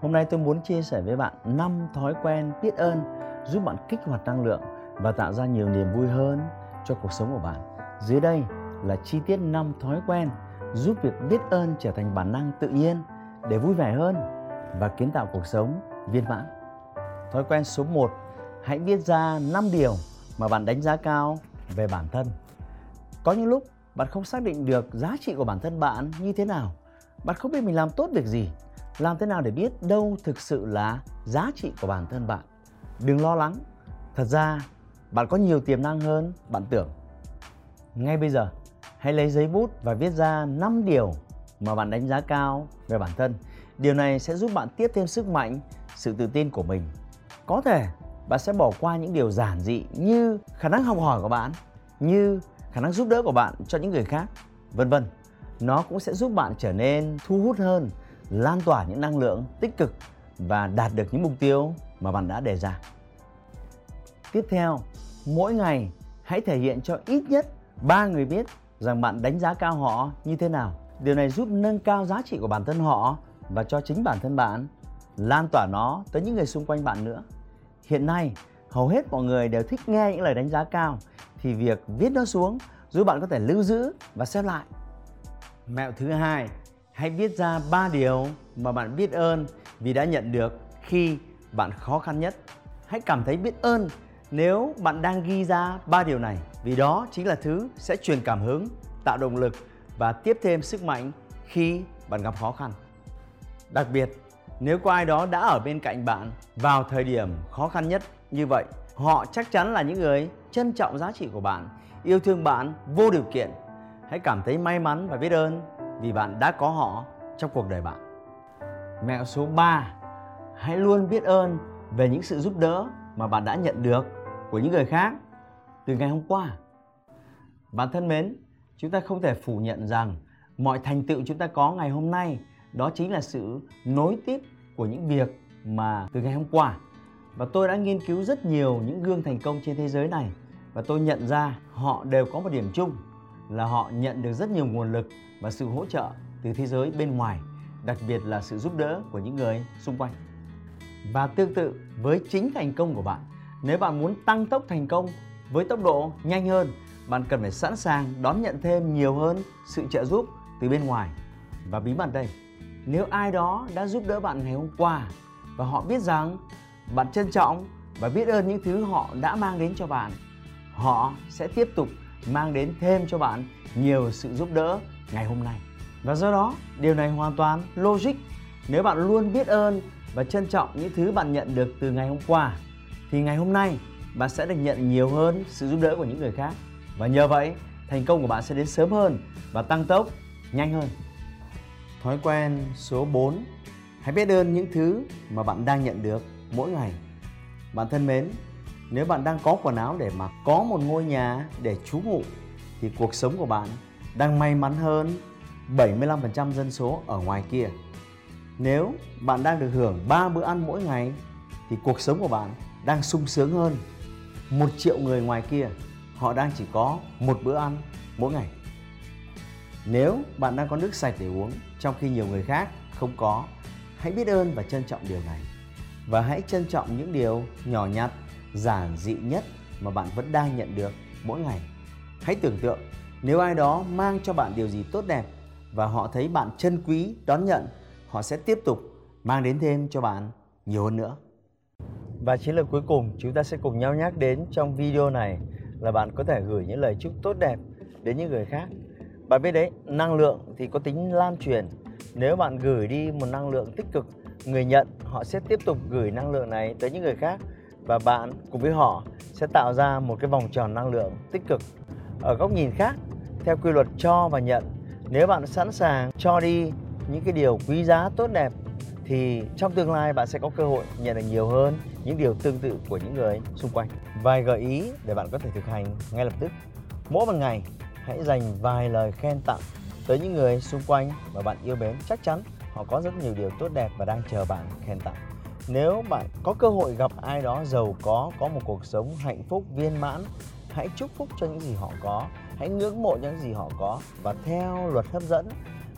Hôm nay tôi muốn chia sẻ với bạn 5 thói quen biết ơn giúp bạn kích hoạt năng lượng và tạo ra nhiều niềm vui hơn cho cuộc sống của bạn. Dưới đây là chi tiết 5 thói quen giúp việc biết ơn trở thành bản năng tự nhiên để vui vẻ hơn và kiến tạo cuộc sống viên mãn. Thói quen số 1, hãy viết ra 5 điều mà bạn đánh giá cao về bản thân. Có những lúc bạn không xác định được giá trị của bản thân bạn như thế nào. Bạn không biết mình làm tốt việc gì làm thế nào để biết đâu thực sự là giá trị của bản thân bạn? Đừng lo lắng. Thật ra, bạn có nhiều tiềm năng hơn bạn tưởng. Ngay bây giờ, hãy lấy giấy bút và viết ra 5 điều mà bạn đánh giá cao về bản thân. Điều này sẽ giúp bạn tiếp thêm sức mạnh, sự tự tin của mình. Có thể, bạn sẽ bỏ qua những điều giản dị như khả năng học hỏi của bạn, như khả năng giúp đỡ của bạn cho những người khác, vân vân. Nó cũng sẽ giúp bạn trở nên thu hút hơn lan tỏa những năng lượng tích cực và đạt được những mục tiêu mà bạn đã đề ra. Tiếp theo, mỗi ngày hãy thể hiện cho ít nhất 3 người biết rằng bạn đánh giá cao họ như thế nào. Điều này giúp nâng cao giá trị của bản thân họ và cho chính bản thân bạn, lan tỏa nó tới những người xung quanh bạn nữa. Hiện nay, hầu hết mọi người đều thích nghe những lời đánh giá cao thì việc viết nó xuống giúp bạn có thể lưu giữ và xem lại. Mẹo thứ hai Hãy viết ra 3 điều mà bạn biết ơn vì đã nhận được khi bạn khó khăn nhất. Hãy cảm thấy biết ơn nếu bạn đang ghi ra ba điều này vì đó chính là thứ sẽ truyền cảm hứng, tạo động lực và tiếp thêm sức mạnh khi bạn gặp khó khăn. Đặc biệt, nếu có ai đó đã ở bên cạnh bạn vào thời điểm khó khăn nhất như vậy, họ chắc chắn là những người trân trọng giá trị của bạn, yêu thương bạn vô điều kiện. Hãy cảm thấy may mắn và biết ơn vì bạn đã có họ trong cuộc đời bạn. Mẹo số 3, hãy luôn biết ơn về những sự giúp đỡ mà bạn đã nhận được của những người khác từ ngày hôm qua. Bạn thân mến, chúng ta không thể phủ nhận rằng mọi thành tựu chúng ta có ngày hôm nay đó chính là sự nối tiếp của những việc mà từ ngày hôm qua. Và tôi đã nghiên cứu rất nhiều những gương thành công trên thế giới này và tôi nhận ra họ đều có một điểm chung là họ nhận được rất nhiều nguồn lực và sự hỗ trợ từ thế giới bên ngoài, đặc biệt là sự giúp đỡ của những người xung quanh. Và tương tự với chính thành công của bạn, nếu bạn muốn tăng tốc thành công với tốc độ nhanh hơn, bạn cần phải sẵn sàng đón nhận thêm nhiều hơn sự trợ giúp từ bên ngoài. Và bí mật đây, nếu ai đó đã giúp đỡ bạn ngày hôm qua và họ biết rằng bạn trân trọng và biết ơn những thứ họ đã mang đến cho bạn, họ sẽ tiếp tục mang đến thêm cho bạn nhiều sự giúp đỡ ngày hôm nay. Và do đó, điều này hoàn toàn logic. Nếu bạn luôn biết ơn và trân trọng những thứ bạn nhận được từ ngày hôm qua thì ngày hôm nay bạn sẽ được nhận nhiều hơn sự giúp đỡ của những người khác. Và nhờ vậy, thành công của bạn sẽ đến sớm hơn và tăng tốc nhanh hơn. Thói quen số 4 Hãy biết ơn những thứ mà bạn đang nhận được mỗi ngày. Bạn thân mến, nếu bạn đang có quần áo để mặc, có một ngôi nhà để trú ngụ thì cuộc sống của bạn đang may mắn hơn 75% dân số ở ngoài kia. Nếu bạn đang được hưởng 3 bữa ăn mỗi ngày thì cuộc sống của bạn đang sung sướng hơn một triệu người ngoài kia họ đang chỉ có một bữa ăn mỗi ngày. Nếu bạn đang có nước sạch để uống trong khi nhiều người khác không có, hãy biết ơn và trân trọng điều này. Và hãy trân trọng những điều nhỏ nhặt, giản dị nhất mà bạn vẫn đang nhận được mỗi ngày. Hãy tưởng tượng nếu ai đó mang cho bạn điều gì tốt đẹp và họ thấy bạn chân quý, đón nhận, họ sẽ tiếp tục mang đến thêm cho bạn nhiều hơn nữa. Và chiến lược cuối cùng chúng ta sẽ cùng nhau nhắc đến trong video này là bạn có thể gửi những lời chúc tốt đẹp đến những người khác. Bạn biết đấy, năng lượng thì có tính lan truyền. Nếu bạn gửi đi một năng lượng tích cực, người nhận họ sẽ tiếp tục gửi năng lượng này tới những người khác và bạn cùng với họ sẽ tạo ra một cái vòng tròn năng lượng tích cực. Ở góc nhìn khác, theo quy luật cho và nhận nếu bạn sẵn sàng cho đi những cái điều quý giá tốt đẹp thì trong tương lai bạn sẽ có cơ hội nhận được nhiều hơn những điều tương tự của những người xung quanh. Vài gợi ý để bạn có thể thực hành ngay lập tức. Mỗi một ngày, hãy dành vài lời khen tặng tới những người xung quanh mà bạn yêu mến. Chắc chắn họ có rất nhiều điều tốt đẹp và đang chờ bạn khen tặng. Nếu bạn có cơ hội gặp ai đó giàu có, có một cuộc sống hạnh phúc, viên mãn, hãy chúc phúc cho những gì họ có, hãy ngưỡng mộ những gì họ có và theo luật hấp dẫn,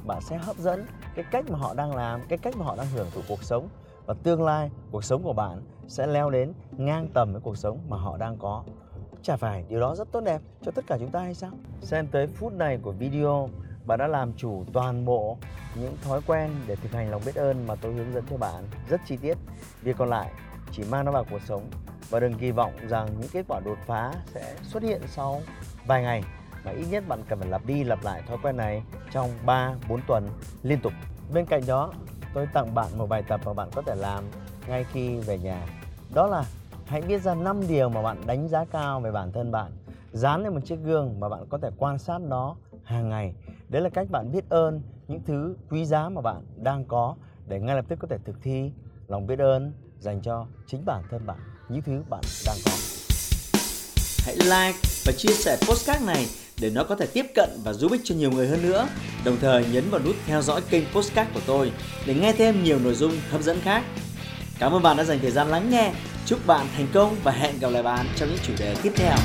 bạn sẽ hấp dẫn cái cách mà họ đang làm, cái cách mà họ đang hưởng thụ cuộc sống và tương lai cuộc sống của bạn sẽ leo đến ngang tầm với cuộc sống mà họ đang có. Chả phải điều đó rất tốt đẹp cho tất cả chúng ta hay sao? Xem tới phút này của video, bạn đã làm chủ toàn bộ những thói quen để thực hành lòng biết ơn mà tôi hướng dẫn cho bạn rất chi tiết. Việc còn lại chỉ mang nó vào cuộc sống và đừng kỳ vọng rằng những kết quả đột phá sẽ xuất hiện sau vài ngày mà ít nhất bạn cần phải lặp đi lặp lại thói quen này trong 3 4 tuần liên tục. Bên cạnh đó, tôi tặng bạn một bài tập mà bạn có thể làm ngay khi về nhà. Đó là hãy viết ra 5 điều mà bạn đánh giá cao về bản thân bạn. Dán lên một chiếc gương mà bạn có thể quan sát nó hàng ngày. Đấy là cách bạn biết ơn những thứ quý giá mà bạn đang có để ngay lập tức có thể thực thi lòng biết ơn dành cho chính bản thân bạn, những thứ bạn đang có. Hãy like và chia sẻ postcard này để nó có thể tiếp cận và giúp ích cho nhiều người hơn nữa. Đồng thời nhấn vào nút theo dõi kênh postcard của tôi để nghe thêm nhiều nội dung hấp dẫn khác. Cảm ơn bạn đã dành thời gian lắng nghe. Chúc bạn thành công và hẹn gặp lại bạn trong những chủ đề tiếp theo.